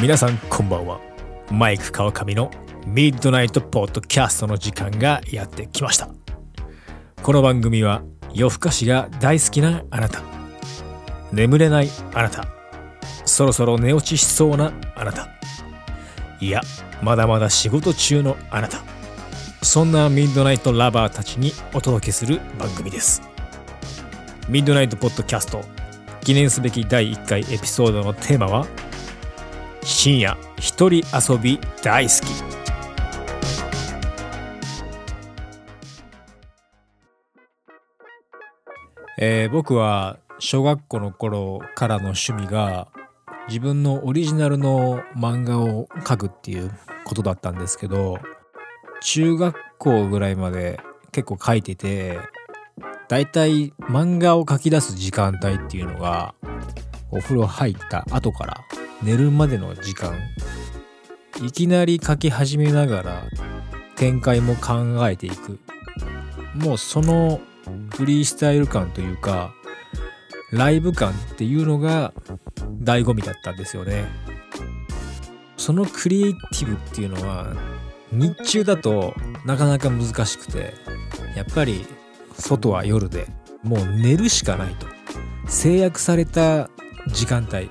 皆さんこんばんは。マイク川上のミッドナイトポッドキャストの時間がやってきました。この番組は夜更かしが大好きなあなた眠れないあなたそろそろ寝落ちしそうなあなたいやまだまだ仕事中のあなたそんなミッドナイトラバーたちにお届けする番組です。ミッドナイトポッドキャスト記念すべき第1回エピソードのテーマは深夜一人遊び大好き。えー僕は小学校の頃からの趣味が自分のオリジナルの漫画を描くっていうことだったんですけど中学校ぐらいまで結構描いててだいたい漫画を描き出す時間帯っていうのがお風呂入った後から寝るまでの時間。いきなり描き始めながら展開も考えていく。もうそのフリースタイル感というかライブ感っていうのが醍醐味だったんですよね。そのクリエイティブっていうのは日中だとなかなか難しくてやっぱり外は夜でもう寝るしかないと。制約された時間帯。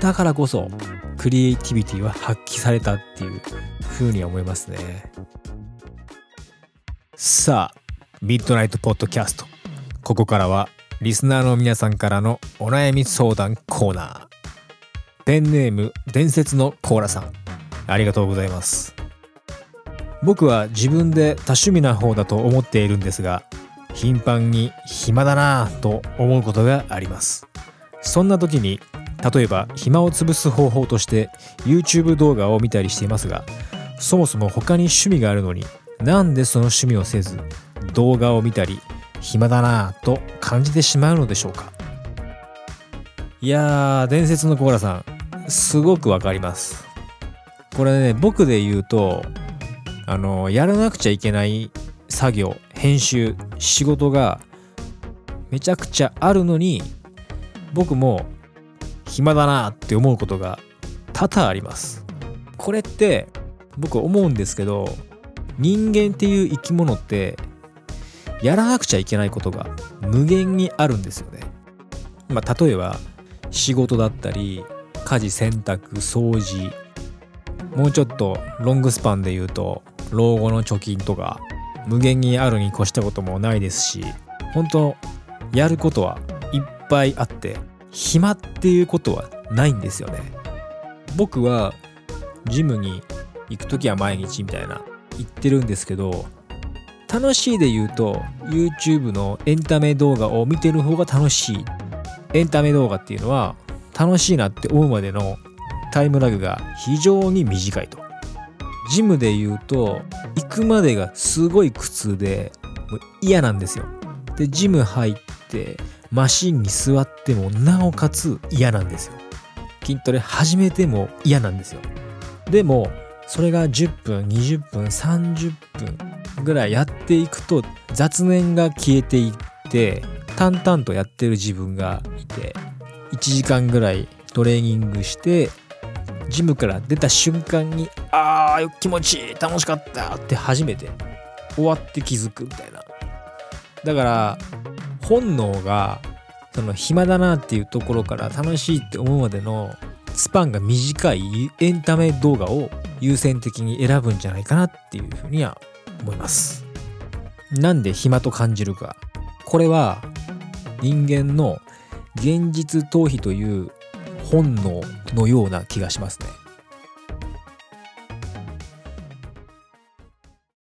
だからこそクリエイティビティは発揮されたっていう風に思いますね。さあミッドナイトポッドキャスト。ここからはリスナーの皆さんからのお悩み相談コーナー。ペンネーム伝説のコーラさん。ありがとうございます。僕は自分で多趣味な方だと思っているんですが頻繁に暇だなぁと思うことがあります。そんな時に例えば暇を潰す方法として YouTube 動画を見たりしていますがそもそも他に趣味があるのになんでその趣味をせず動画を見たり暇だなぁと感じてしまうのでしょうか？いやー伝説のコーラさんすごくわかります。これね僕で言うとあのやらなくちゃいけない作業編集仕事がめちゃくちゃあるのに僕も暇だなって思うことが多々あります。これって僕思うんですけど人間っていう生き物ってやらなくちゃいけないことが無限にあるんですよね。まあ例えば仕事だったり家事洗濯掃除もうちょっとロングスパンで言うと老後の貯金とか無限にあるに越したこともないですし本当やることはいっぱいあって暇っていうことはないんですよね。僕はジムに行く時は毎日みたいな言ってるんですけど楽しいで言うと YouTube のエンタメ動画を見てる方が楽しい。エンタメ動画っていうのは楽しいなって思うまでのタイムラグが非常に短いと。ジムで言うと行くまでがすごい苦痛でもう嫌なんですよ。でジム入ってマシンに座ってもなおかつ嫌なんですよ。筋トレ始めても嫌なんですよ。でもそれが10分20分30分ぐらいやっていくと雑念が消えていって淡々とやってる自分がいて1時間ぐらいトレーニングしてジムから出た瞬間にあー気持ちいい楽しかったって初めて終わって気づくみたいな。だから本能がその暇だなっていうところから楽しいって思うまでのスパンが短いエンタメ動画を優先的に選ぶんじゃないかなっていうふうには思います。なんで暇と感じるか。これは人間の現実逃避という本能のような気がしますね。